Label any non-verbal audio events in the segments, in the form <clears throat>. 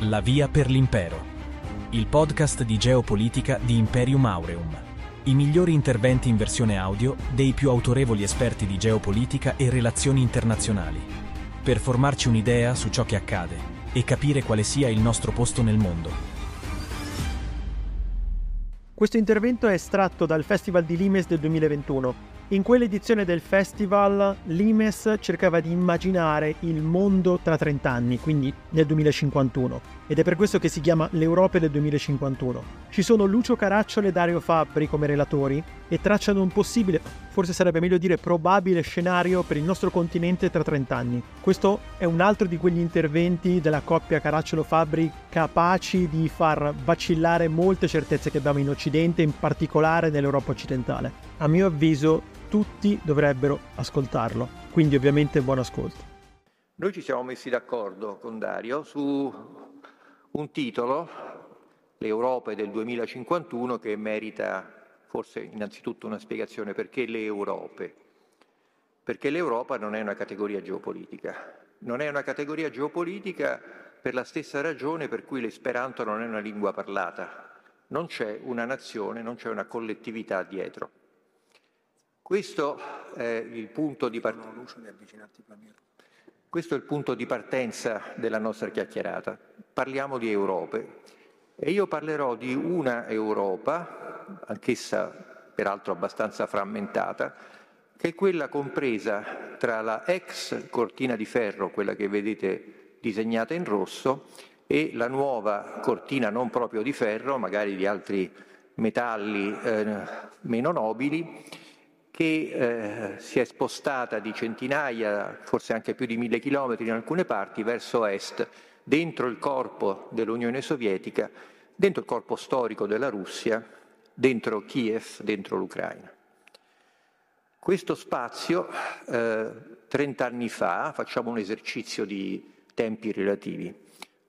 La via per l'impero. Il podcast di geopolitica di Imperium Aureum. I migliori interventi in versione audio dei più autorevoli esperti di geopolitica e relazioni internazionali. Per formarci un'idea su ciò che accade e capire quale sia il nostro posto nel mondo. Questo intervento è estratto dal Festival di Limes del 2021 in quell'edizione del festival Limes cercava di immaginare il mondo tra 30 anni, quindi nel 2051, ed è per questo che si chiama L'Europa del 2051. Ci sono Lucio Caracciolo e Dario Fabbri come relatori e tracciano un possibile, forse sarebbe meglio dire probabile scenario per il nostro continente tra 30 anni. Questo è un altro di quegli interventi della coppia Caracciolo-Fabbri capaci di far vacillare molte certezze che abbiamo in Occidente, in particolare nell'Europa occidentale. A mio avviso tutti dovrebbero ascoltarlo. Quindi ovviamente buon ascolto. Noi ci siamo messi d'accordo con Dario su un titolo, L'Europa del 2051, che merita forse innanzitutto una spiegazione perché le Europe. Perché l'Europa non è una categoria geopolitica. Non è una categoria geopolitica per la stessa ragione per cui l'esperanto non è una lingua parlata. Non c'è una nazione, non c'è una collettività dietro. Questo è il punto di, par- Questo è il punto di partenza della nostra chiacchierata. Parliamo di Europe e io parlerò di una Europa, anch'essa peraltro abbastanza frammentata, che è quella compresa tra la ex cortina di ferro, quella che vedete disegnata in rosso, e la nuova cortina non proprio di ferro, magari di altri metalli eh, meno nobili, che eh, si è spostata di centinaia, forse anche più di mille chilometri in alcune parti, verso est, dentro il corpo dell'Unione Sovietica, dentro il corpo storico della Russia, dentro Kiev, dentro l'Ucraina. Questo spazio, eh, 30 anni fa, facciamo un esercizio di tempi relativi.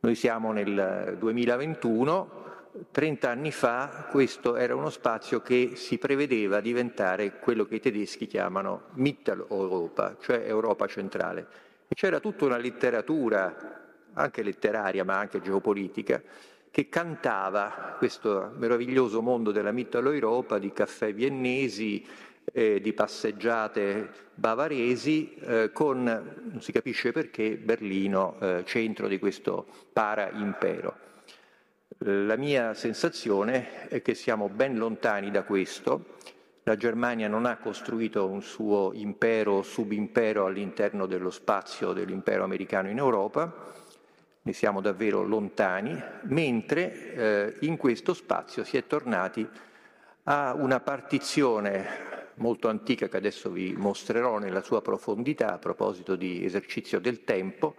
Noi siamo nel 2021, 30 anni fa questo era uno spazio che si prevedeva diventare quello che i tedeschi chiamano Mitteleuropa, cioè Europa centrale. E c'era tutta una letteratura, anche letteraria ma anche geopolitica, che cantava questo meraviglioso mondo della Mitteleuropa, di caffè viennesi, eh, di passeggiate bavaresi, eh, con, non si capisce perché, Berlino, eh, centro di questo para-impero. La mia sensazione è che siamo ben lontani da questo. La Germania non ha costruito un suo impero o subimpero all'interno dello spazio dell'impero americano in Europa, ne siamo davvero lontani, mentre eh, in questo spazio si è tornati a una partizione molto antica che adesso vi mostrerò nella sua profondità a proposito di esercizio del tempo,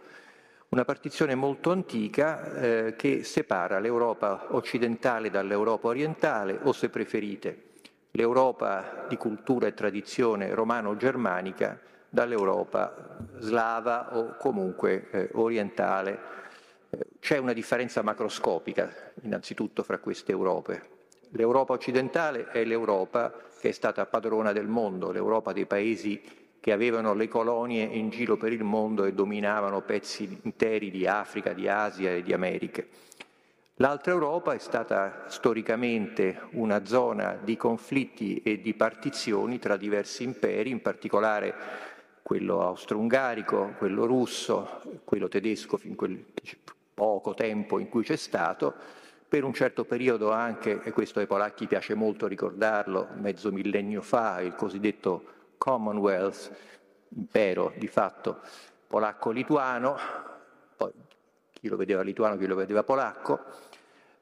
una partizione molto antica eh, che separa l'Europa occidentale dall'Europa orientale o, se preferite, l'Europa di cultura e tradizione romano-germanica dall'Europa slava o comunque eh, orientale. Eh, c'è una differenza macroscopica innanzitutto fra queste Europe. L'Europa occidentale è l'Europa che è stata padrona del mondo, l'Europa dei paesi che avevano le colonie in giro per il mondo e dominavano pezzi interi di Africa, di Asia e di America. L'altra Europa è stata storicamente una zona di conflitti e di partizioni tra diversi imperi, in particolare quello austro-ungarico, quello russo, quello tedesco fin quel poco tempo in cui c'è stato, per un certo periodo anche, e questo ai polacchi piace molto ricordarlo, mezzo millennio fa, il cosiddetto Commonwealth, impero di fatto polacco-lituano, poi chi lo vedeva lituano, chi lo vedeva polacco,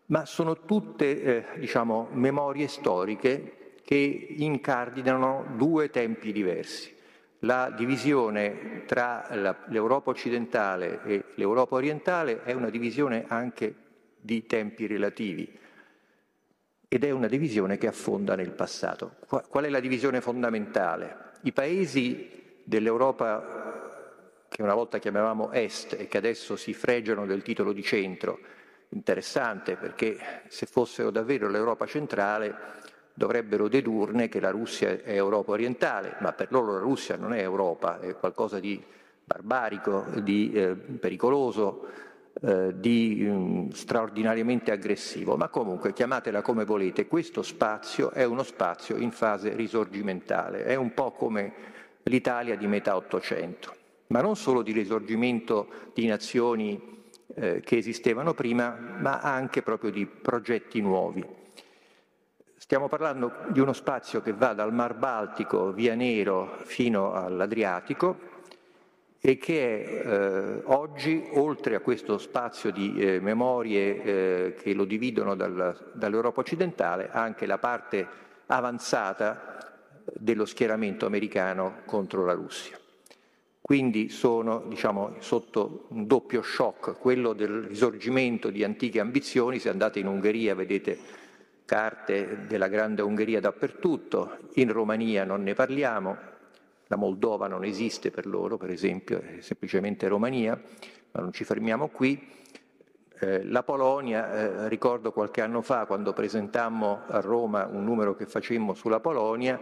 ma sono tutte eh, diciamo, memorie storiche che incardinano due tempi diversi. La divisione tra la, l'Europa occidentale e l'Europa orientale è una divisione anche di tempi relativi ed è una divisione che affonda nel passato. Qual è la divisione fondamentale? I paesi dell'Europa che una volta chiamavamo Est e che adesso si fregiano del titolo di centro, interessante perché se fossero davvero l'Europa centrale dovrebbero dedurne che la Russia è Europa orientale, ma per loro la Russia non è Europa, è qualcosa di barbarico, di eh, pericoloso, eh, di um, straordinariamente aggressivo, ma comunque chiamatela come volete, questo spazio è uno spazio in fase risorgimentale, è un po' come l'Italia di metà Ottocento, ma non solo di risorgimento di nazioni eh, che esistevano prima, ma anche proprio di progetti nuovi. Stiamo parlando di uno spazio che va dal Mar Baltico, via Nero, fino all'Adriatico e che è eh, oggi, oltre a questo spazio di eh, memorie eh, che lo dividono dal, dall'Europa occidentale, anche la parte avanzata dello schieramento americano contro la Russia. Quindi sono diciamo, sotto un doppio shock, quello del risorgimento di antiche ambizioni, se andate in Ungheria vedete carte della grande Ungheria dappertutto, in Romania non ne parliamo, la Moldova non esiste per loro, per esempio, è semplicemente Romania, ma non ci fermiamo qui. Eh, la Polonia, eh, ricordo qualche anno fa quando presentammo a Roma un numero che facemmo sulla Polonia,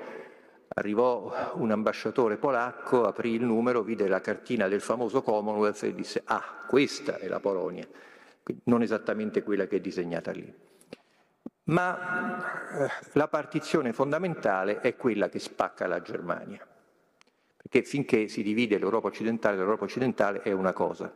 Arrivò un ambasciatore polacco, aprì il numero, vide la cartina del famoso Commonwealth e disse ah, questa è la Polonia, non esattamente quella che è disegnata lì. Ma eh, la partizione fondamentale è quella che spacca la Germania, perché finché si divide l'Europa occidentale, l'Europa occidentale è una cosa,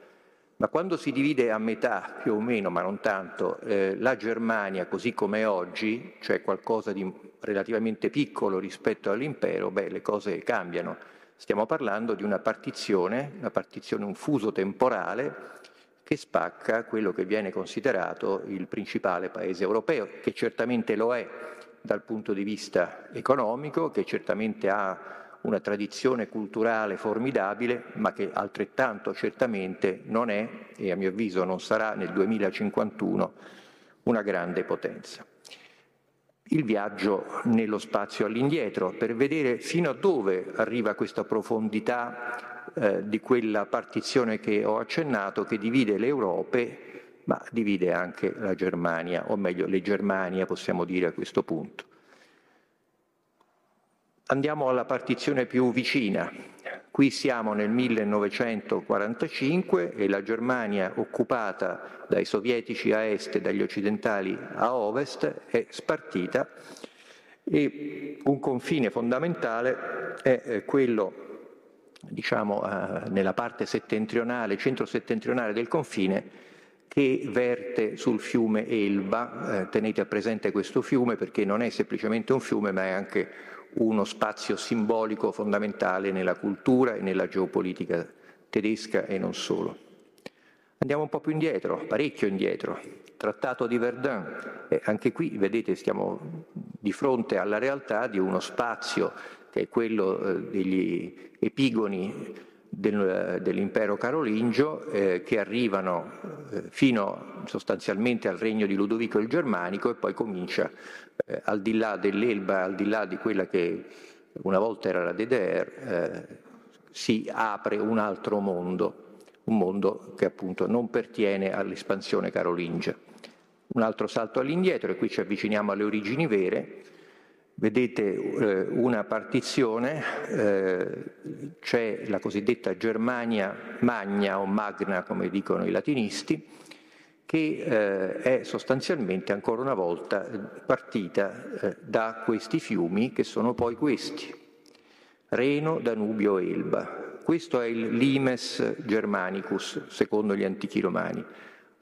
ma quando si divide a metà, più o meno, ma non tanto, eh, la Germania così come è oggi, cioè qualcosa di relativamente piccolo rispetto all'impero, beh, le cose cambiano. Stiamo parlando di una partizione, una partizione, un fuso temporale che spacca quello che viene considerato il principale paese europeo, che certamente lo è dal punto di vista economico, che certamente ha una tradizione culturale formidabile, ma che altrettanto certamente non è, e a mio avviso non sarà nel 2051, una grande potenza. Il viaggio nello spazio all'indietro per vedere fino a dove arriva questa profondità eh, di quella partizione che ho accennato che divide le Europe, ma divide anche la Germania, o meglio le Germanie possiamo dire a questo punto. Andiamo alla partizione più vicina. Qui siamo nel 1945 e la Germania occupata dai sovietici a est e dagli occidentali a ovest è spartita e un confine fondamentale è quello, diciamo, eh, nella parte settentrionale, centro-settentrionale del confine, che verte sul fiume Elba. Eh, tenete presente questo fiume perché non è semplicemente un fiume, ma è anche uno spazio simbolico fondamentale nella cultura e nella geopolitica tedesca e non solo. Andiamo un po' più indietro, parecchio indietro. Trattato di Verdun, eh, anche qui vedete stiamo di fronte alla realtà di uno spazio che è quello eh, degli epigoni del, dell'impero carolingio eh, che arrivano eh, fino sostanzialmente al regno di Ludovico il Germanico e poi comincia eh, al di là dell'Elba, al di là di quella che una volta era la DDR, eh, si apre un altro mondo, un mondo che appunto non pertiene all'espansione carolingia. Un altro salto all'indietro e qui ci avviciniamo alle origini vere. Vedete eh, una partizione, eh, c'è la cosiddetta Germania Magna o Magna come dicono i latinisti, che eh, è sostanzialmente ancora una volta partita eh, da questi fiumi che sono poi questi, Reno, Danubio, Elba. Questo è il limes germanicus, secondo gli antichi romani.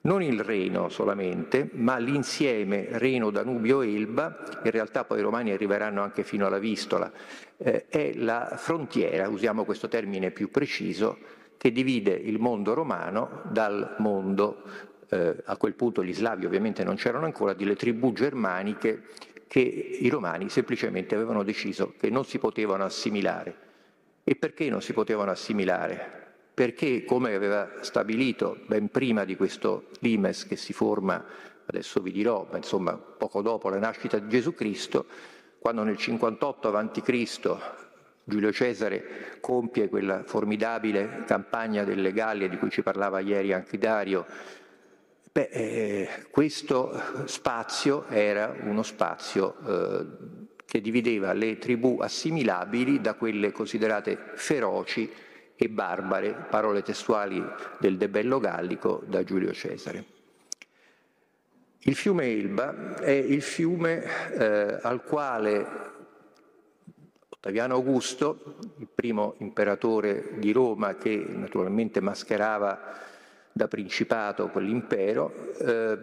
Non il Reno solamente, ma l'insieme Reno, Danubio, Elba, in realtà poi i romani arriveranno anche fino alla Vistola, eh, è la frontiera, usiamo questo termine più preciso, che divide il mondo romano dal mondo eh, a quel punto gli slavi ovviamente non c'erano ancora, delle tribù germaniche che i romani semplicemente avevano deciso che non si potevano assimilare. E perché non si potevano assimilare? Perché, come aveva stabilito ben prima di questo limes che si forma, adesso vi dirò, ma insomma poco dopo la nascita di Gesù Cristo, quando nel 58 a.C. Giulio Cesare compie quella formidabile campagna delle Gallie di cui ci parlava ieri anche Dario, Beh, eh, questo spazio era uno spazio eh, che divideva le tribù assimilabili da quelle considerate feroci e barbare, parole testuali del De Bello Gallico da Giulio Cesare. Il fiume Elba è il fiume eh, al quale Ottaviano Augusto, il primo imperatore di Roma che naturalmente mascherava da principato quell'impero, eh,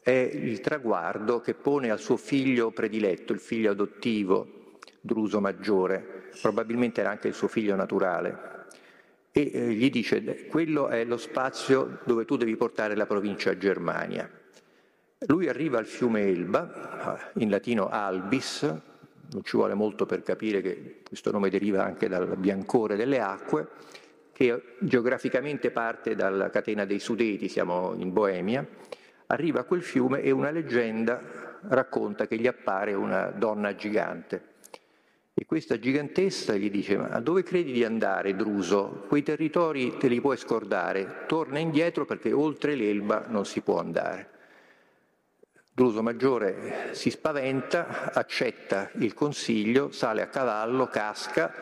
è il traguardo che pone al suo figlio prediletto, il figlio adottivo, Druso Maggiore, probabilmente era anche il suo figlio naturale, e eh, gli dice quello è lo spazio dove tu devi portare la provincia Germania. Lui arriva al fiume Elba, in latino Albis, non ci vuole molto per capire che questo nome deriva anche dal biancore delle acque, che geograficamente parte dalla catena dei Sudeti, siamo in Boemia, arriva a quel fiume e una leggenda racconta che gli appare una donna gigante. Questa gigantessa gli dice, ma dove credi di andare, Druso? Quei territori te li puoi scordare, torna indietro perché oltre l'Elba non si può andare. Druso Maggiore si spaventa, accetta il consiglio, sale a cavallo, casca,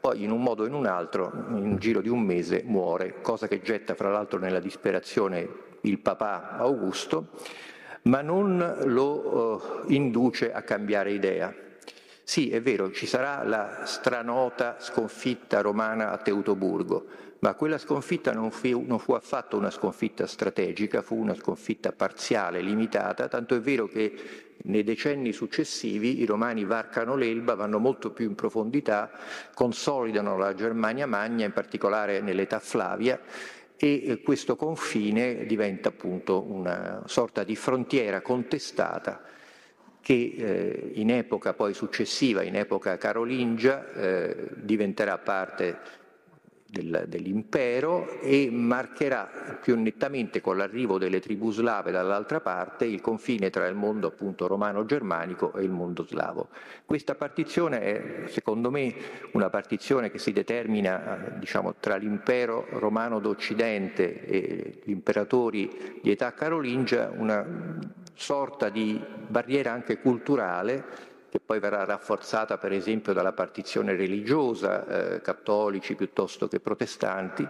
poi in un modo o in un altro, in un giro di un mese, muore, cosa che getta fra l'altro nella disperazione il papà Augusto, ma non lo uh, induce a cambiare idea. Sì, è vero, ci sarà la stranota sconfitta romana a Teutoburgo, ma quella sconfitta non fu, non fu, affatto una sconfitta strategica, fu una sconfitta parziale, limitata, tanto è vero che nei decenni successivi i romani varcano l'Elba, vanno molto più in profondità, consolidano la Germania Magna, in particolare nell'età Flavia, e questo confine diventa appunto una sorta di frontiera contestata che eh, in epoca poi successiva, in epoca carolingia, eh, diventerà parte del, dell'impero e marcherà più nettamente con l'arrivo delle tribù slave dall'altra parte il confine tra il mondo appunto romano-germanico e il mondo slavo. Questa partizione è secondo me una partizione che si determina diciamo, tra l'impero romano d'Occidente e gli imperatori di età carolingia, una sorta di barriera anche culturale che poi verrà rafforzata per esempio dalla partizione religiosa, eh, cattolici piuttosto che protestanti,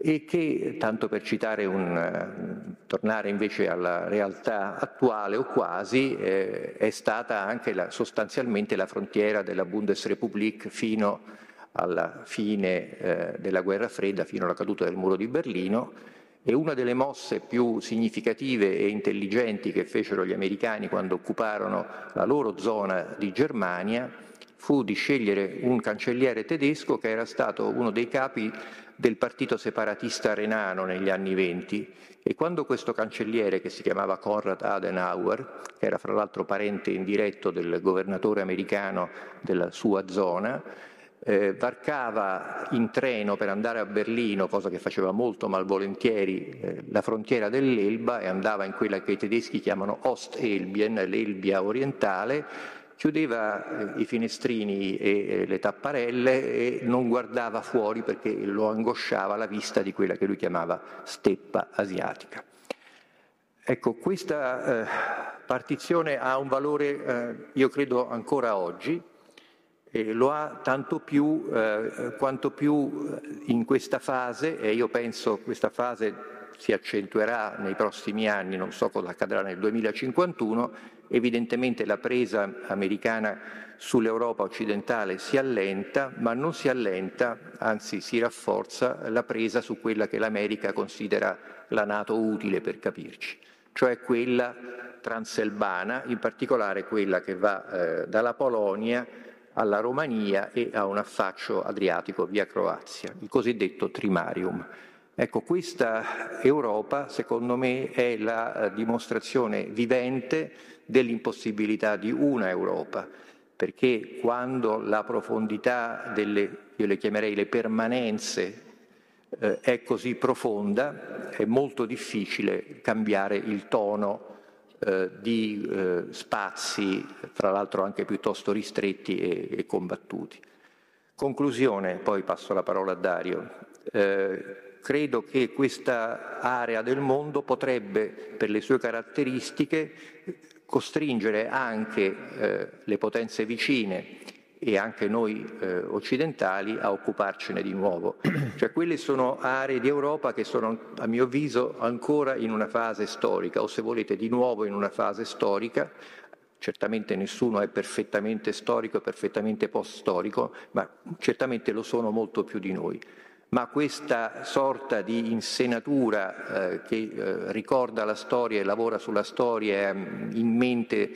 e che, tanto per citare un, eh, tornare invece alla realtà attuale o quasi, eh, è stata anche la, sostanzialmente la frontiera della Bundesrepublik fino alla fine eh, della guerra fredda, fino alla caduta del muro di Berlino, e una delle mosse più significative e intelligenti che fecero gli americani quando occuparono la loro zona di Germania fu di scegliere un cancelliere tedesco che era stato uno dei capi del partito separatista renano negli anni venti. E quando questo cancelliere, che si chiamava Konrad Adenauer, che era fra l'altro parente indiretto del governatore americano della sua zona, eh, varcava in treno per andare a Berlino, cosa che faceva molto malvolentieri, eh, la frontiera dell'Elba e andava in quella che i tedeschi chiamano Ostelbien, l'Elbia orientale, chiudeva eh, i finestrini e le tapparelle e non guardava fuori perché lo angosciava la vista di quella che lui chiamava steppa asiatica. Ecco, questa eh, partizione ha un valore, eh, io credo, ancora oggi, e lo ha tanto più eh, quanto più eh, in questa fase, e io penso questa fase si accentuerà nei prossimi anni, non so cosa accadrà nel 2051, evidentemente la presa americana sull'Europa occidentale si allenta, ma non si allenta, anzi si rafforza la presa su quella che l'America considera la Nato utile per capirci, cioè quella transelbana, in particolare quella che va eh, dalla Polonia alla Romania e a un affaccio adriatico via Croazia, il cosiddetto trimarium. Ecco, questa Europa, secondo me, è la eh, dimostrazione vivente dell'impossibilità di una Europa, perché quando la profondità delle, io le chiamerei le permanenze, eh, è così profonda, è molto difficile cambiare il tono eh, di eh, spazi, tra l'altro anche piuttosto ristretti e, e, combattuti. Conclusione, poi passo la parola a Dario. Eh, credo che questa area del mondo potrebbe, per le sue caratteristiche, costringere anche eh, le potenze vicine e anche noi eh, occidentali a occuparcene di nuovo. <clears throat> Cioè quelle sono aree di Europa che sono, a mio avviso, ancora in una fase storica, o se volete di nuovo in una fase storica. Certamente nessuno è perfettamente storico, perfettamente post-storico, ma certamente lo sono molto più di noi ma questa sorta di insenatura eh, che eh, ricorda la storia e lavora sulla storia mm, in mente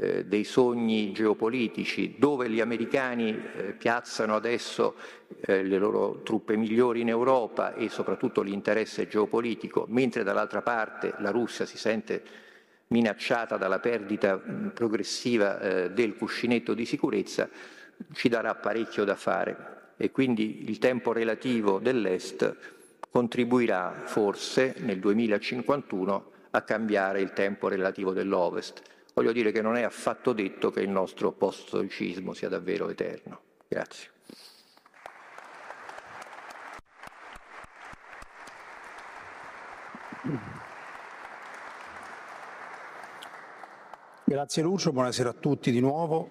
eh, dei sogni geopolitici, dove gli americani eh, piazzano adesso eh, le loro truppe migliori in Europa e soprattutto l'interesse geopolitico, mentre dall'altra parte la Russia si sente minacciata dalla perdita mm, progressiva eh, del cuscinetto di sicurezza, ci darà parecchio da fare e quindi il tempo relativo dell'Est contribuirà forse nel 2051 a cambiare il tempo relativo dell'Ovest. Voglio dire che non è affatto detto che il nostro post-storicismo sia davvero eterno. Grazie. Grazie Lucio, buonasera a tutti di nuovo.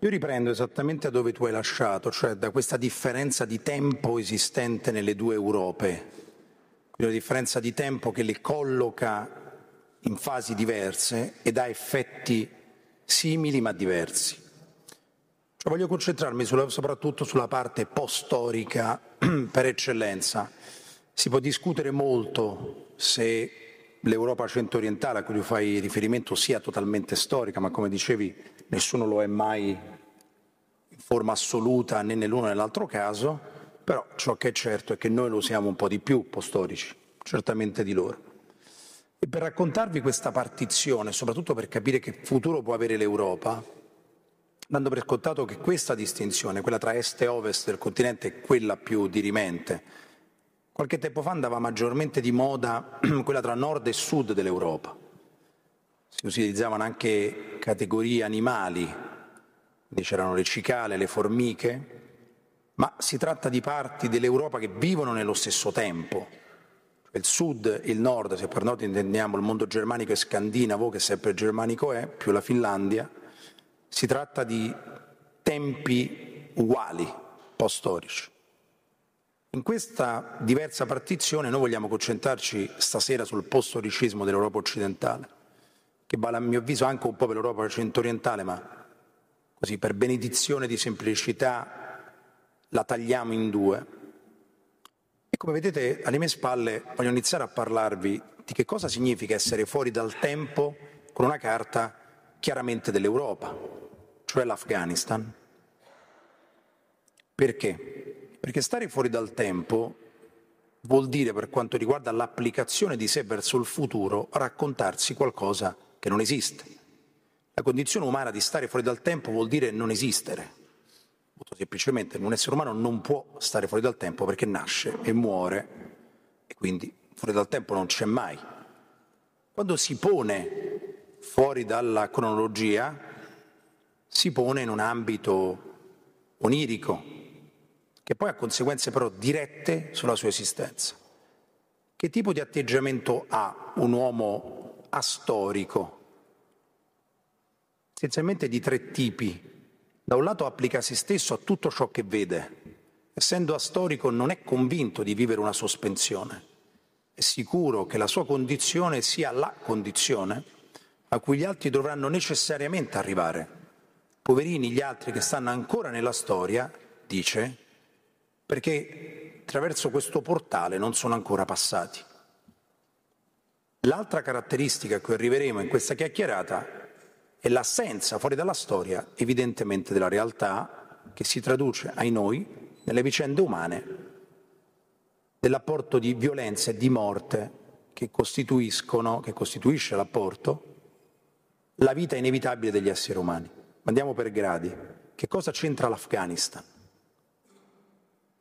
Io riprendo esattamente da dove tu hai lasciato, cioè da questa differenza di tempo esistente nelle due Europe, una differenza di tempo che le colloca in fasi diverse ed ha effetti simili ma diversi. Cioè voglio concentrarmi sulla, soprattutto sulla parte post-storica <clears throat> per eccellenza. Si può discutere molto se l'Europa centro-orientale a cui fai riferimento sia totalmente storica, ma come dicevi nessuno lo è mai in forma assoluta né nell'uno né nell'altro caso, però ciò che è certo è che noi lo siamo un po' di più postorici, certamente di loro. E per raccontarvi questa partizione, soprattutto per capire che futuro può avere l'Europa, dando per scontato che questa distinzione, quella tra est e ovest del continente, è quella più dirimente. Qualche tempo fa andava maggiormente di moda <clears throat> quella tra nord e sud dell'Europa si utilizzavano anche categorie animali, quindi c'erano le cicale, le formiche, ma si tratta di parti dell'Europa che vivono nello stesso tempo. Il sud e il nord, se per nord intendiamo il mondo germanico e scandinavo, che sempre germanico è, più la Finlandia, si tratta di tempi uguali, post-storici. In questa diversa partizione noi vogliamo concentrarci stasera sul post-storicismo dell'Europa occidentale che vale a mio avviso anche un po' per l'Europa centro-orientale, ma così per benedizione di semplicità la tagliamo in due. Come vedete alle mie spalle voglio iniziare a parlarvi di che cosa significa essere fuori dal tempo con una carta chiaramente dell'Europa, cioè l'Afghanistan. Perché? Perché stare fuori dal tempo vuol dire, per quanto riguarda l'applicazione di sé verso il futuro, raccontarsi qualcosa che non esiste. La condizione umana di stare fuori dal tempo vuol dire non esistere. Molto semplicemente un essere umano non può stare fuori dal tempo perché nasce e muore e quindi fuori dal tempo non c'è mai. Quando si pone fuori dalla cronologia, si pone in un ambito onirico, che poi ha conseguenze però dirette sulla sua esistenza. Che tipo di atteggiamento ha un uomo astorico, essenzialmente di tre tipi. Da un lato applica se stesso a tutto ciò che vede. Essendo astorico non è convinto di vivere una sospensione. È sicuro che la sua condizione sia la condizione a cui gli altri dovranno necessariamente arrivare. Poverini gli altri che stanno ancora nella storia, dice, perché attraverso questo portale non sono ancora passati. L'altra caratteristica a cui arriveremo in questa chiacchierata è l'assenza fuori dalla storia, evidentemente, della realtà che si traduce ai noi nelle vicende umane dell'apporto di violenza e di morte che che costituisce l'apporto, la vita inevitabile degli esseri umani. Andiamo per gradi. Che cosa c'entra l'Afghanistan?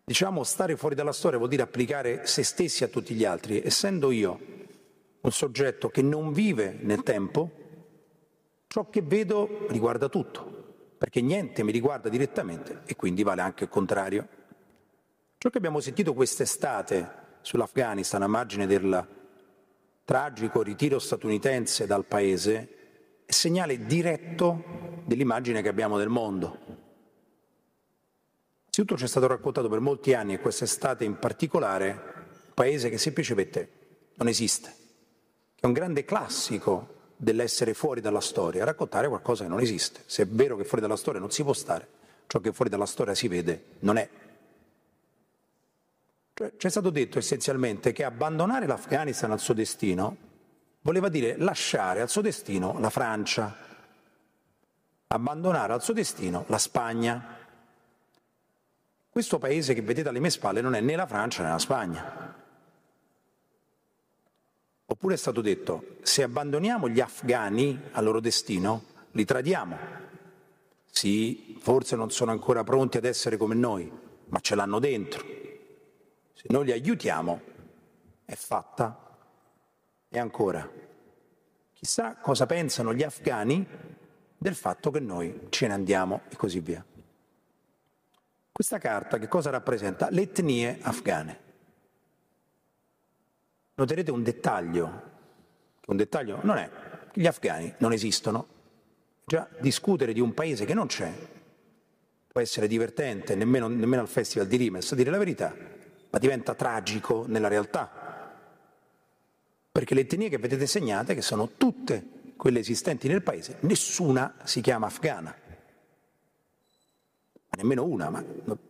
Diciamo stare fuori dalla storia vuol dire applicare se stessi a tutti gli altri. Essendo io un soggetto che non vive nel tempo, ciò che vedo riguarda tutto, perché niente mi riguarda direttamente e quindi vale anche il contrario. Ciò che abbiamo sentito quest'estate sull'Afghanistan a margine del tragico ritiro statunitense dal paese è segnale diretto dell'immagine che abbiamo del mondo. Innanzitutto ci è stato raccontato per molti anni, e quest'estate in particolare, un paese che semplicemente non esiste, che è un grande classico dell'essere fuori dalla storia, raccontare qualcosa che non esiste. Se è vero che fuori dalla storia non si può stare, ciò che fuori dalla storia si vede non è. Cioè, ci è stato detto essenzialmente che abbandonare l'Afghanistan al suo destino voleva dire lasciare al suo destino la Francia, abbandonare al suo destino la Spagna. Questo paese che vedete alle mie spalle non è né la Francia né la Spagna. Oppure è stato detto, se abbandoniamo gli afghani al loro destino, li tradiamo. Sì, forse non sono ancora pronti ad essere come noi, ma ce l'hanno dentro. Se noi li aiutiamo, è fatta. E ancora, chissà cosa pensano gli afghani del fatto che noi ce ne andiamo e così via. Questa carta che cosa rappresenta? Le etnie afghane noterete un dettaglio, un dettaglio non è che gli afghani non esistono. Già discutere di un paese che non c'è può essere divertente, nemmeno, nemmeno al Festival di Limes, a dire la verità, ma diventa tragico nella realtà. Perché le etnie che vedete segnate, che sono tutte quelle esistenti nel paese, nessuna si chiama afghana. Ma nemmeno una, ma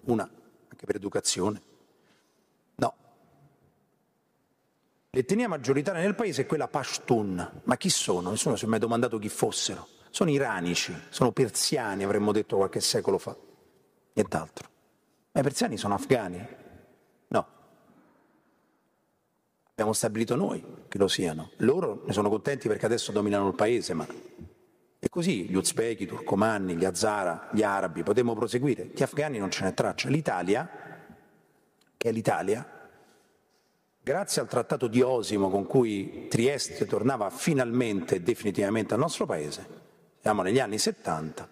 una anche per educazione. L'etnia maggioritaria nel paese è quella Pashtun. Ma chi sono? Nessuno si è mai domandato chi fossero. Sono iranici, sono persiani, avremmo detto qualche secolo fa. Nient'altro. Ma i persiani sono afghani? No. Abbiamo stabilito noi che lo siano. Loro ne sono contenti perché adesso dominano il paese, ma è così, gli uzbeki, i turcomanni, gli azara, gli arabi, potremmo proseguire. Gli afghani non ce n'è traccia. L'Italia, che è l'Italia, Grazie al trattato di Osimo con cui Trieste tornava finalmente e definitivamente al nostro paese, siamo negli anni 70,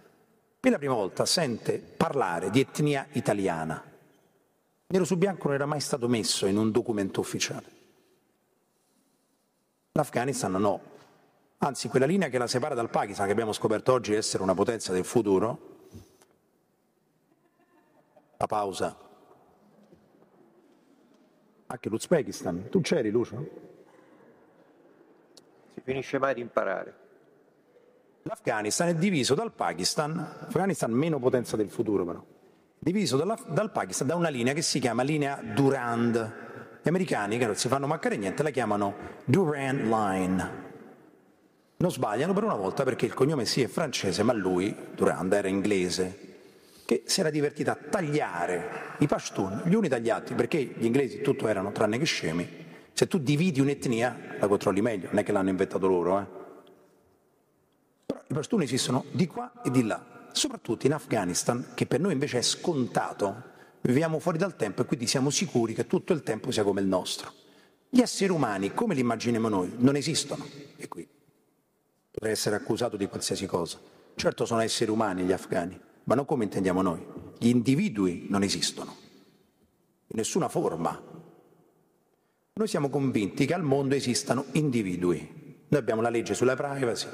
per la prima volta sente parlare di etnia italiana. Nero su bianco non era mai stato messo in un documento ufficiale. L'Afghanistan no. Anzi, quella linea che la separa dal Pakistan, che abbiamo scoperto oggi essere una potenza del futuro, la pausa anche l'Uzbekistan. Tu c'eri, Lucio? Si finisce mai di imparare. L'Afghanistan è diviso dal Pakistan, Afghanistan meno potenza del futuro però, diviso dalla, dal Pakistan da una linea che si chiama linea Durand. Gli americani, che non si fanno mancare niente, la chiamano Durand Line. Non sbagliano per una volta perché il cognome sì è francese, ma lui, Durand, era inglese che si era divertita a tagliare i pashtun, gli uni dagli altri, perché gli inglesi tutto erano tranne che scemi. Se tu dividi un'etnia, la controlli meglio, non è che l'hanno inventato loro. Eh. Però i pashtun esistono di qua e di là, soprattutto in Afghanistan, che per noi invece è scontato. Viviamo fuori dal tempo e quindi siamo sicuri che tutto il tempo sia come il nostro. Gli esseri umani, come li immaginiamo noi, non esistono. E qui potrei essere accusato di qualsiasi cosa. Certo sono esseri umani gli afghani, ma non come intendiamo noi. Gli individui non esistono, in nessuna forma. Noi siamo convinti che al mondo esistano individui. Noi abbiamo la legge sulla privacy,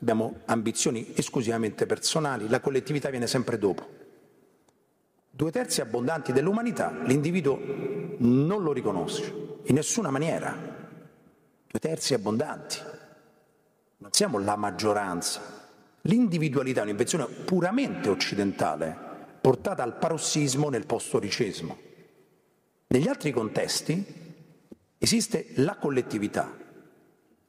abbiamo ambizioni esclusivamente personali, la collettività viene sempre dopo. Due terzi abbondanti dell'umanità l'individuo non lo riconosce, in nessuna maniera. Due terzi abbondanti. Non siamo la maggioranza, L'individualità è un'invenzione puramente occidentale, portata al parossismo nel post-storicesimo. Negli altri contesti esiste la collettività,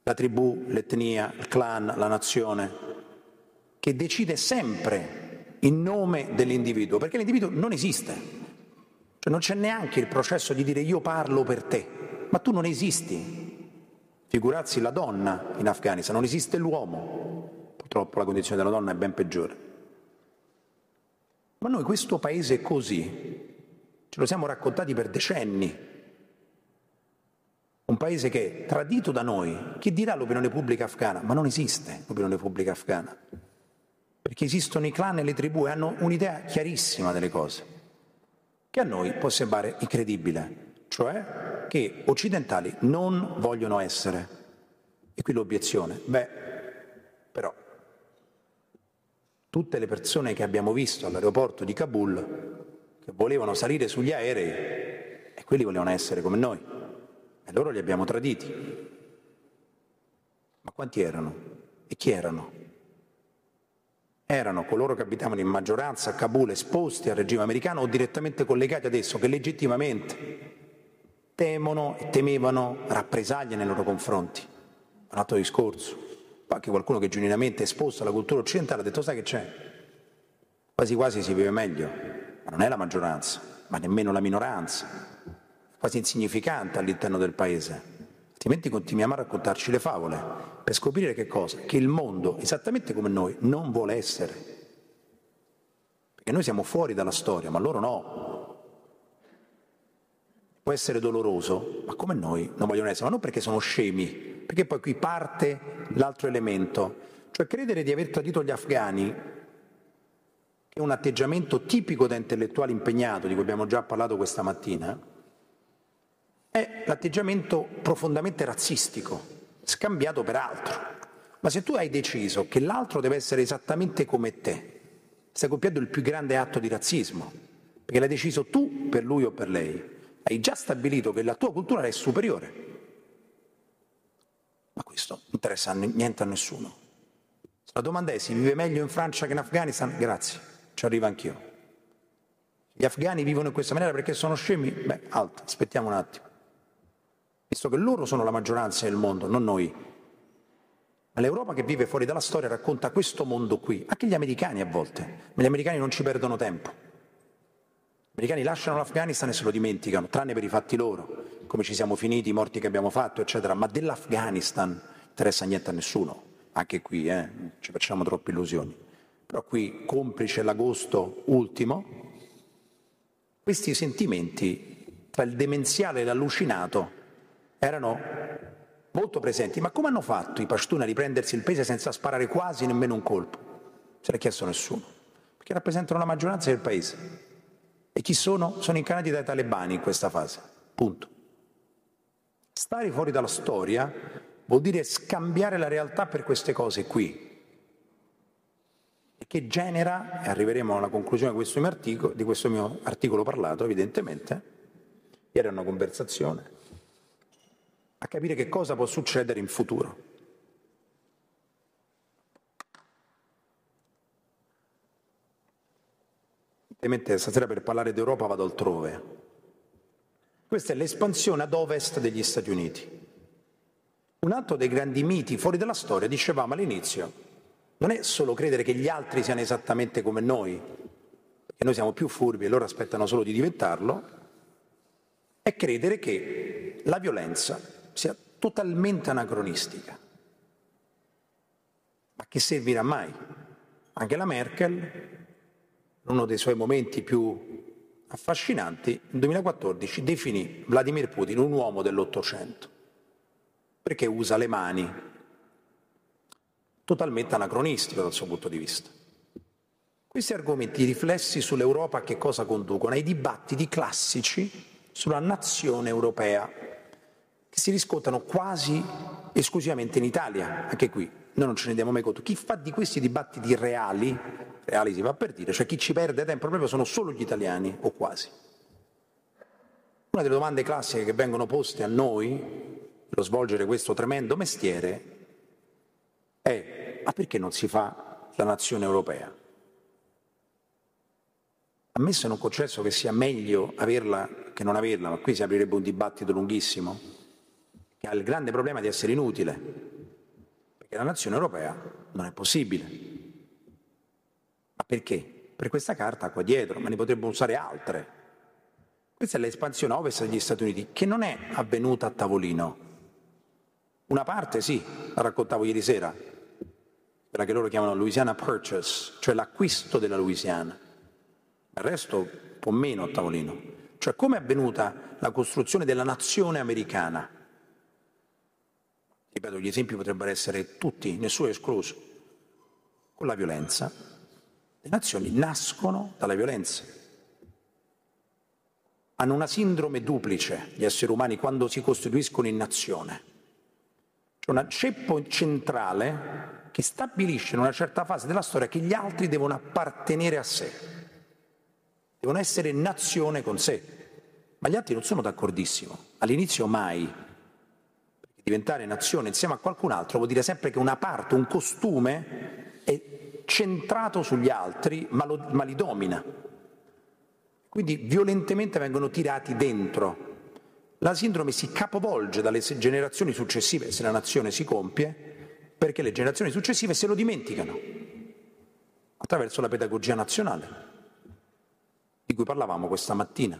la tribù, l'etnia, il clan, la nazione, che decide sempre in nome dell'individuo, perché l'individuo non esiste. Cioè non c'è neanche il processo di dire io parlo per te, ma tu non esisti. Figurarsi la donna in Afghanistan, non esiste l'uomo. Purtroppo la condizione della donna è ben peggiore. Ma noi questo paese così ce lo siamo raccontati per decenni. Un paese che è tradito da noi, chi dirà l'opinione pubblica afghana? Ma non esiste l'opinione pubblica afghana, perché esistono i clan e le tribù e hanno un'idea chiarissima delle cose, che a noi può sembrare incredibile, cioè che occidentali non vogliono essere. E qui l'obiezione, beh, però tutte le persone che abbiamo visto all'aeroporto di Kabul, che volevano salire sugli aerei e quelli volevano essere come noi e loro li abbiamo traditi. Ma quanti erano? E chi erano? Erano coloro che abitavano in maggioranza a Kabul esposti al regime americano o direttamente collegati ad esso, che legittimamente temono e temevano rappresaglie nei loro confronti. Un altro discorso. Anche qualcuno che genuinamente è esposto alla cultura occidentale ha detto sai che c'è? Quasi quasi si vive meglio, ma non è la maggioranza, ma nemmeno la minoranza, quasi insignificante all'interno del paese. Altrimenti continuiamo a raccontarci le favole per scoprire che cosa? Che il mondo, esattamente come noi, non vuole essere. Perché noi siamo fuori dalla storia, ma loro no può essere doloroso, ma come noi non vogliono essere, ma non perché sono scemi, perché poi qui parte l'altro elemento, cioè credere di aver tradito gli afghani, che è un atteggiamento tipico da intellettuale impegnato, di cui abbiamo già parlato questa mattina, è l'atteggiamento profondamente razzistico, scambiato per altro. Ma se tu hai deciso che l'altro deve essere esattamente come te, stai compiendo il più grande atto di razzismo, perché l'hai deciso tu per lui o per lei hai già stabilito che la tua cultura è superiore. Ma questo non interessa niente a nessuno. La domanda è si vive meglio in Francia che in Afghanistan? Grazie, ci arrivo anch'io. Gli afghani vivono in questa maniera perché sono scemi? Beh, alto, aspettiamo un attimo. Visto che loro sono la maggioranza del mondo, non noi. Ma l'Europa che vive fuori dalla storia racconta questo mondo qui, anche gli americani a volte, ma gli americani non ci perdono tempo americani lasciano l'Afghanistan e se lo dimenticano, tranne per i fatti loro, come ci siamo finiti, i morti che abbiamo fatto, eccetera, ma dell'Afghanistan non interessa niente a nessuno, anche qui, eh, ci facciamo troppe illusioni. Però qui, complice l'agosto ultimo, questi sentimenti tra il demenziale e l'allucinato erano molto presenti. Ma come hanno fatto i pashtun a riprendersi il paese senza sparare quasi nemmeno un colpo? Se l'ha chiesto nessuno, perché rappresentano la maggioranza del paese. E chi sono? Sono incarnati dai talebani in questa fase. Punto. Stare fuori dalla storia vuol dire scambiare la realtà per queste cose qui, che genera, e arriveremo alla conclusione di questo, mio articolo, di questo mio articolo parlato, evidentemente, ieri era una conversazione, a capire che cosa può succedere in futuro. Ovviamente stasera per parlare d'Europa vado altrove. Questa è l'espansione ad ovest degli Stati Uniti. Un altro dei grandi miti fuori dalla storia, dicevamo all'inizio, non è solo credere che gli altri siano esattamente come noi, perché noi siamo più furbi e loro aspettano solo di diventarlo, è credere che la violenza sia totalmente anacronistica. Ma che servirà mai? Anche la Merkel uno dei suoi momenti più affascinanti, nel 2014 definì Vladimir Putin un uomo dell'Ottocento, perché usa le mani, totalmente anacronistico dal suo punto di vista. Questi argomenti riflessi sull'Europa a che cosa conducono? Ai dibattiti classici sulla nazione europea, che si riscontrano quasi esclusivamente in Italia, anche qui noi non ce ne diamo mai conto. Chi fa di questi dibattiti reali, reali si va per dire, cioè chi ci perde tempo proprio sono solo gli italiani, o quasi. Una delle domande classiche che vengono poste a noi, per svolgere questo tremendo mestiere, è ma perché non si fa la nazione europea? Ammesso e non concesso che sia meglio averla che non averla, ma qui si aprirebbe un dibattito lunghissimo, che ha il grande problema di essere inutile, perché la nazione europea non è possibile. Ma perché? Per questa carta qua dietro, ma ne potremmo usare altre. Questa è l'espansione ovest degli Stati Uniti, che non è avvenuta a tavolino. Una parte sì, la raccontavo ieri sera, quella che loro chiamano Louisiana Purchase, cioè l'acquisto della Louisiana. Il resto un po' meno a tavolino. Cioè come è avvenuta la costruzione della nazione americana? Ripeto, gli esempi potrebbero essere tutti, nessuno escluso, con la violenza. Le nazioni nascono dalla violenza. Hanno una sindrome duplice gli esseri umani quando si costituiscono in nazione. C'è un ceppo centrale che stabilisce in una certa fase della storia che gli altri devono appartenere a sé. devono essere nazione con sé. Ma gli altri non sono d'accordissimo. All'inizio mai. Diventare nazione insieme a qualcun altro vuol dire sempre che una parte, un costume è centrato sugli altri, ma, lo, ma li domina. Quindi violentemente vengono tirati dentro. La sindrome si capovolge dalle generazioni successive, se la nazione si compie, perché le generazioni successive se lo dimenticano attraverso la pedagogia nazionale di cui parlavamo questa mattina.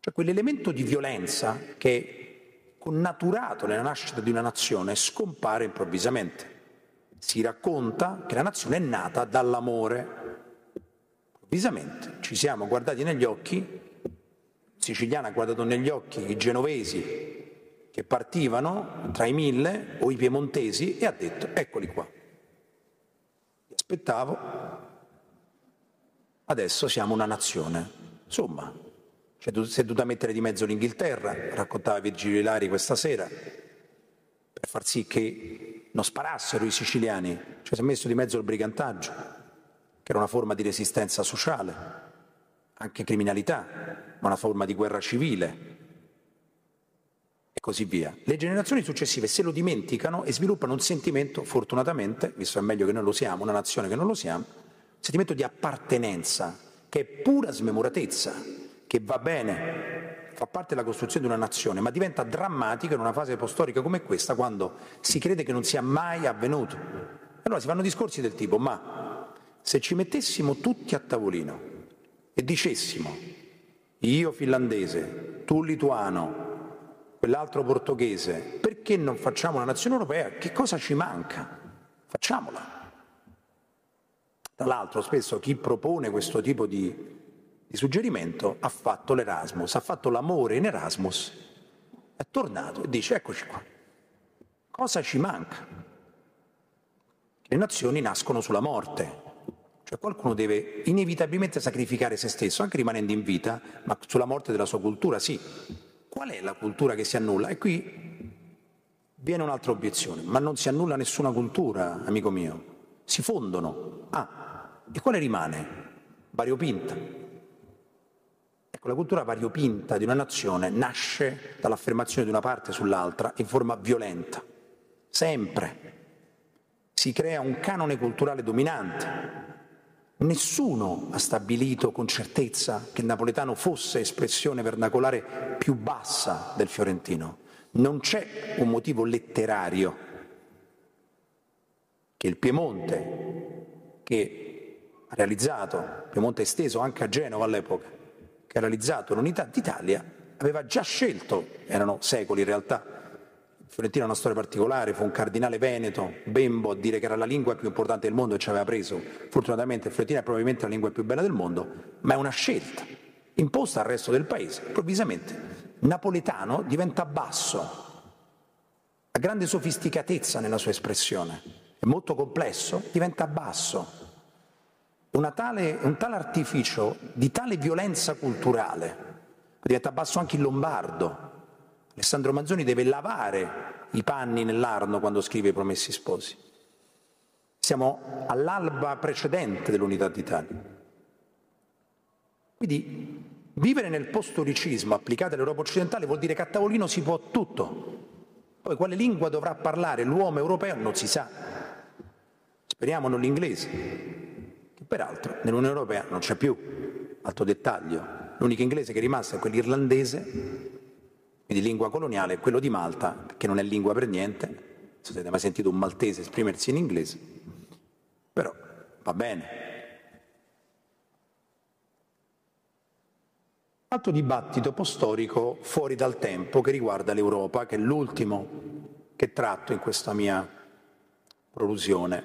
Cioè quell'elemento di violenza che connaturato nella nascita di una nazione scompare improvvisamente. Si racconta che la nazione è nata dall'amore. Improvvisamente ci siamo guardati negli occhi, siciliano ha guardato negli occhi i genovesi che partivano tra i mille o i piemontesi e ha detto eccoli qua. Mi aspettavo Adesso siamo una nazione. Insomma, si è dovuta mettere di mezzo l'Inghilterra, raccontava Virgilio Ilari questa sera, per far sì che non sparassero i siciliani. Cioè si è messo di mezzo il brigantaggio, che era una forma di resistenza sociale, anche criminalità, ma una forma di guerra civile, e così via. Le generazioni successive se lo dimenticano e sviluppano un sentimento, fortunatamente, visto è meglio che noi lo siamo, una nazione che non lo siamo, sentimento di appartenenza, che è pura smemoratezza, che va bene, fa parte della costruzione di una nazione, ma diventa drammatico in una fase postorica come questa, quando si crede che non sia mai avvenuto. Allora si fanno discorsi del tipo, ma se ci mettessimo tutti a tavolino e dicessimo, io finlandese, tu lituano, quell'altro portoghese, perché non facciamo una nazione europea? Che cosa ci manca? Facciamola. Tra l'altro spesso chi propone questo tipo di, di suggerimento ha fatto l'Erasmus, ha fatto l'amore in Erasmus, è tornato e dice eccoci qua, cosa ci manca? Le nazioni nascono sulla morte, cioè qualcuno deve inevitabilmente sacrificare se stesso, anche rimanendo in vita, ma sulla morte della sua cultura sì. Qual è la cultura che si annulla? E qui viene un'altra obiezione, ma non si annulla nessuna cultura, amico mio, si fondono. Ah, e quale rimane? Variopinta. La cultura variopinta di una nazione nasce dall'affermazione di una parte sull'altra in forma violenta. Sempre. Si crea un canone culturale dominante. Nessuno ha stabilito con certezza che il napoletano fosse espressione vernacolare più bassa del fiorentino. Non c'è un motivo letterario che il Piemonte, che ha realizzato, Piemonte esteso anche a Genova all'epoca, che ha realizzato l'unità d'Italia, aveva già scelto, erano secoli in realtà, Fiorentino ha una storia particolare, fu un cardinale veneto, Bembo, a dire che era la lingua più importante del mondo e ci aveva preso. Fortunatamente Fiorentina è probabilmente la lingua più bella del mondo, ma è una scelta imposta al resto del paese. Improvvisamente napoletano diventa basso, ha grande sofisticatezza nella sua espressione, è molto complesso, diventa basso tale, un tale artificio di tale violenza culturale, diventa basso anche il lombardo. Alessandro Manzoni deve lavare i panni nell'Arno quando scrive i Promessi Sposi. Siamo all'alba precedente dell'Unità d'Italia. Quindi vivere nel postoricismo applicato all'Europa occidentale vuol dire che a tavolino si può tutto. Poi quale lingua dovrà parlare l'uomo europeo non si sa. Speriamo non l'inglese, Peraltro nell'Unione Europea non c'è più, altro dettaglio, l'unico inglese che è rimasto è quello irlandese, quindi lingua coloniale, quello di Malta, che non è lingua per niente, se avete mai sentito un maltese esprimersi in inglese, però va bene. Altro dibattito postorico fuori dal tempo che riguarda l'Europa, che è l'ultimo che tratto in questa mia prolusione,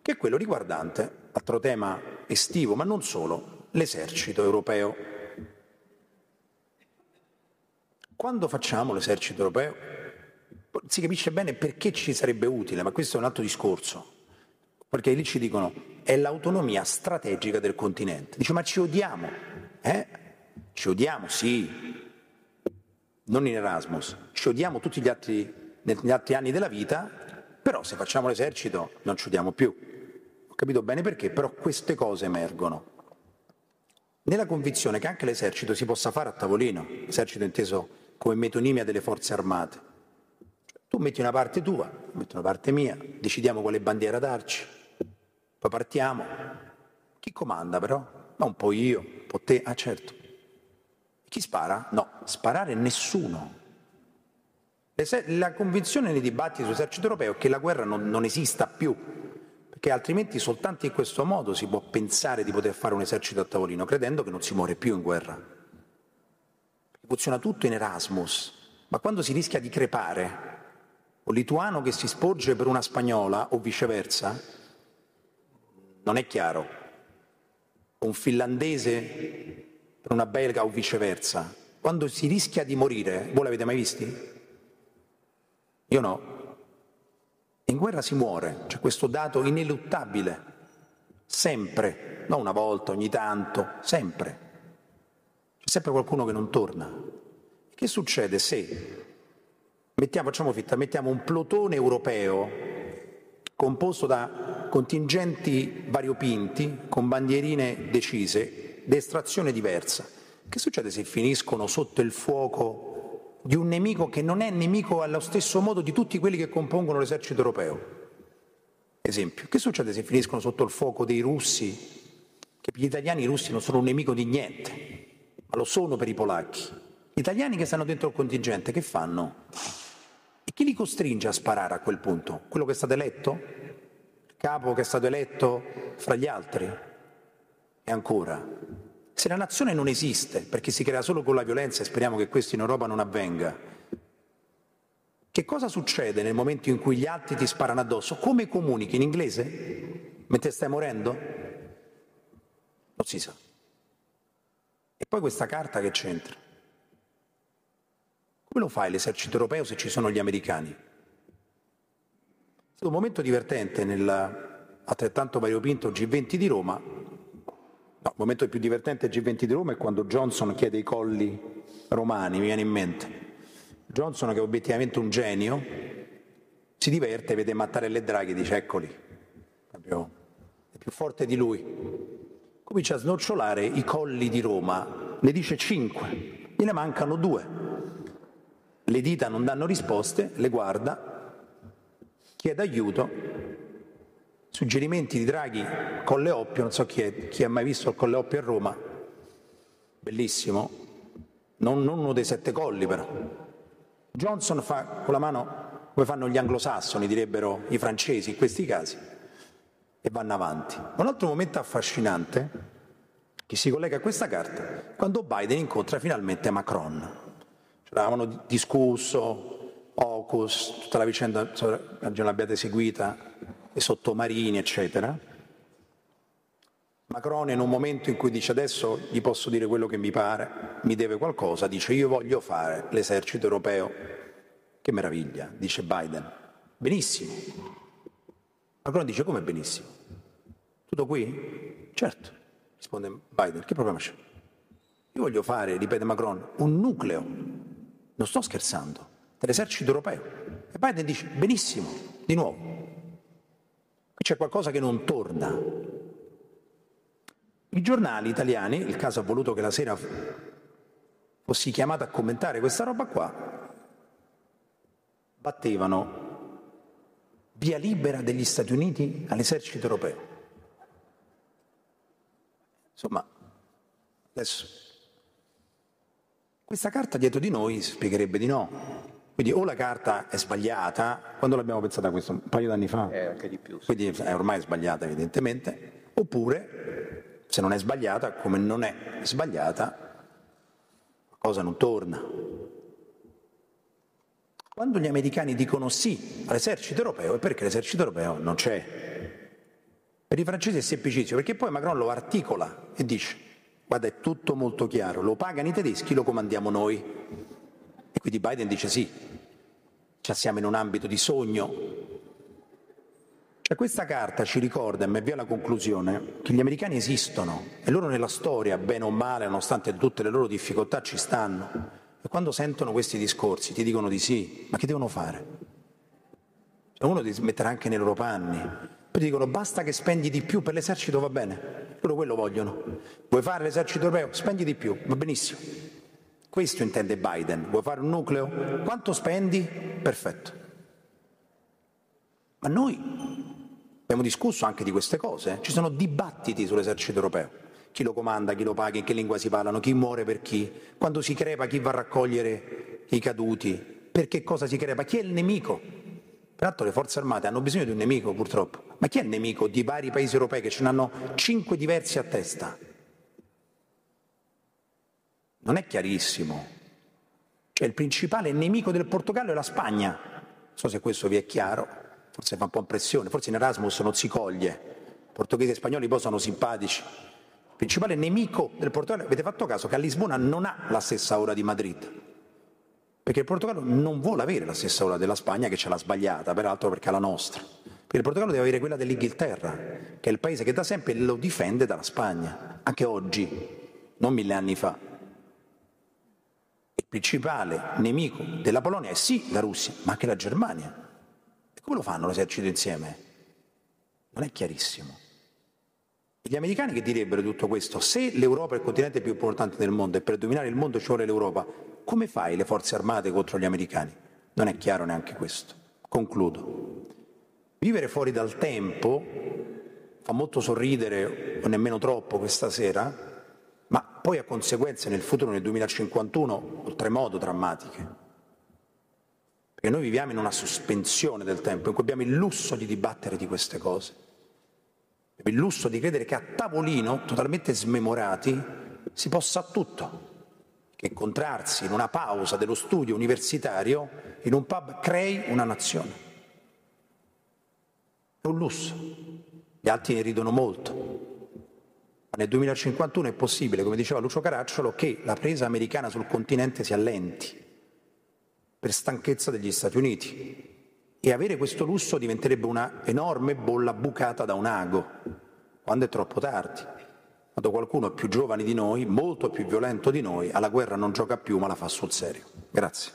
che è quello riguardante altro tema estivo, ma non solo, l'esercito europeo. Quando facciamo l'esercito europeo si capisce bene perché ci sarebbe utile, ma questo è un altro discorso, perché lì ci dicono è l'autonomia strategica del continente. Dice ma ci odiamo, eh? Ci odiamo, sì, non in Erasmus, ci odiamo tutti gli altri, negli altri anni della vita, però se facciamo l'esercito non ci odiamo più capito bene perché, però queste cose emergono. nella convinzione che anche l'esercito si possa fare a tavolino, l'esercito inteso come metonimia delle forze armate. Tu metti una parte tua, metti una parte mia, decidiamo quale bandiera darci, poi partiamo. Chi comanda però? Ma un po' io, un po' te, ah certo. Chi spara? No, sparare nessuno. La convinzione nei dibattiti sull'esercito europeo è che la guerra non, non esista più, perché altrimenti soltanto in questo modo si può pensare di poter fare un esercito a tavolino, credendo che non si muore più in guerra. Funziona tutto in Erasmus, ma quando si rischia di crepare, un lituano che si sporge per una spagnola o viceversa, non è chiaro. Un finlandese per una belga o viceversa, quando si rischia di morire, voi l'avete mai visti? Io no. In guerra si muore, c'è questo dato ineluttabile, sempre, non una volta, ogni tanto, sempre. C'è sempre qualcuno che non torna. Che succede se, mettiamo, facciamo finta, mettiamo un plotone europeo composto da contingenti variopinti, con bandierine decise, d'estrazione diversa. Che succede se finiscono sotto il fuoco di un nemico che non è nemico allo stesso modo di tutti quelli che compongono l'esercito europeo. Esempio, che succede se finiscono sotto il fuoco dei russi? Che per gli italiani i russi non sono un nemico di niente, ma lo sono per i polacchi. Gli italiani che stanno dentro il contingente che fanno? E chi li costringe a sparare a quel punto? Quello che è stato eletto? Il capo che è stato eletto fra gli altri? E ancora, se la nazione non esiste, perché si crea solo con la violenza e speriamo che questo in Europa non avvenga, che cosa succede nel momento in cui gli altri ti sparano addosso? Come comunichi in inglese? Mentre stai morendo? Non si sa. E poi questa carta che c'entra? Come lo fai l'esercito europeo se ci sono gli americani? È stato un momento divertente nel altrettanto variopinto G20 di Roma No, il momento più divertente del G20 di Roma è quando Johnson chiede i colli romani, mi viene in mente. Johnson, che è obiettivamente un genio, si diverte, vede Mattarella e Draghi e dice eccoli, è più forte di lui. Comincia a snocciolare i colli di Roma, ne dice cinque, gliene mancano due. Le dita non danno risposte, le guarda, chiede aiuto Suggerimenti di Draghi, Colle Oppio, non so chi, è, chi ha mai visto il Colle Oppio a Roma, bellissimo, non, non uno dei sette colli però. Johnson fa con la mano come fanno gli anglosassoni, direbbero i francesi in questi casi, e vanno avanti. Un altro momento affascinante che si collega a questa carta, quando Biden incontra finalmente Macron. Ce l'avevano discusso, Ocus, tutta la vicenda, immagino l'abbiate seguita, i sottomarini, eccetera. Macron in un momento in cui dice adesso gli posso dire quello che mi pare, mi deve qualcosa, dice io voglio fare l'esercito europeo. Che meraviglia, dice Biden. Benissimo. Macron dice come benissimo? Tutto qui? Certo, risponde Biden, che problema c'è? Io voglio fare, ripete Macron, un nucleo, non sto scherzando, dell'esercito europeo. E Biden dice benissimo, di nuovo, c'è qualcosa che non torna. I giornali italiani, il caso ha voluto che la sera fossi chiamato a commentare questa roba qua, battevano via libera degli Stati Uniti all'esercito europeo. Insomma, adesso questa carta dietro di noi spiegherebbe di no. Quindi o la carta è sbagliata, quando l'abbiamo pensata questo? Un paio d'anni fa? Eh, anche di più. Sì. Quindi è ormai sbagliata evidentemente, oppure se non è sbagliata, come non è sbagliata, cosa non torna. Quando gli americani dicono sì all'esercito europeo è perché l'esercito europeo non c'è. Per i francesi è semplicissimo, perché poi Macron lo articola e dice guarda è tutto molto chiaro, lo pagano i tedeschi, lo comandiamo noi. E quindi Biden dice sì, cioè siamo in un ambito di sogno. Cioè questa carta ci ricorda, e mi avvio alla conclusione, che gli americani esistono e loro nella storia, bene o male, nonostante tutte le loro difficoltà, ci stanno. E quando sentono questi discorsi ti dicono di sì, ma che devono fare? Cioè uno ti metterà anche nei loro panni. Poi dicono basta che spendi di più per l'esercito, va bene. Loro quello vogliono. Vuoi fare l'esercito europeo? Spendi di più, va benissimo. Questo intende Biden. Vuoi fare un nucleo? Quanto spendi? Perfetto. Ma noi abbiamo discusso anche di queste cose. Ci sono dibattiti sull'esercito europeo. Chi lo comanda, chi lo paga, in che lingua si parlano, chi muore per chi, quando si crepa, chi va a raccogliere i caduti, per che cosa si crepa, chi è il nemico. Peraltro le forze armate hanno bisogno di un nemico, purtroppo. Ma chi è il nemico di vari paesi europei che ce ne hanno cinque diversi a testa? Non è chiarissimo. Cioè il principale nemico del Portogallo è la Spagna. Non so se questo vi è chiaro, forse fa un po' impressione, forse in Erasmus non si coglie. Portoghesi e spagnoli poi sono simpatici. Il principale nemico del Portogallo, avete fatto caso che a Lisbona non ha la stessa ora di Madrid? perché il Portogallo non vuole avere la stessa ora della Spagna che ce l'ha sbagliata, peraltro perché ha la nostra. Perché il Portogallo deve avere quella dell'Inghilterra, che è il paese che da sempre lo difende dalla Spagna, anche oggi, non mille anni fa. Principale nemico della Polonia è sì la Russia, ma anche la Germania. E come lo fanno l'esercito insieme? Non è chiarissimo. E gli americani che direbbero tutto questo? Se l'Europa è il continente più importante del mondo e per dominare il mondo ci vuole l'Europa, come fai le forze armate contro gli americani? Non è chiaro neanche questo. Concludo. Vivere fuori dal tempo fa molto sorridere, o nemmeno troppo questa sera, ma poi ha conseguenze nel futuro, nel 2051, oltremodo drammatiche. Perché noi viviamo in una sospensione del tempo in cui abbiamo il lusso di dibattere di queste cose. Abbiamo il lusso di credere che a tavolino, totalmente smemorati, si possa tutto che incontrarsi in una pausa dello studio universitario in un pub crei una nazione. È un lusso. Gli altri ne ridono molto. Nel 2051 è possibile, come diceva Lucio Caracciolo, che la presa americana sul continente si allenti per stanchezza degli Stati Uniti. E avere questo lusso diventerebbe una enorme bolla bucata da un ago, quando è troppo tardi quando qualcuno più giovane di noi, molto più violento di noi, alla guerra non gioca più ma la fa sul serio. Grazie.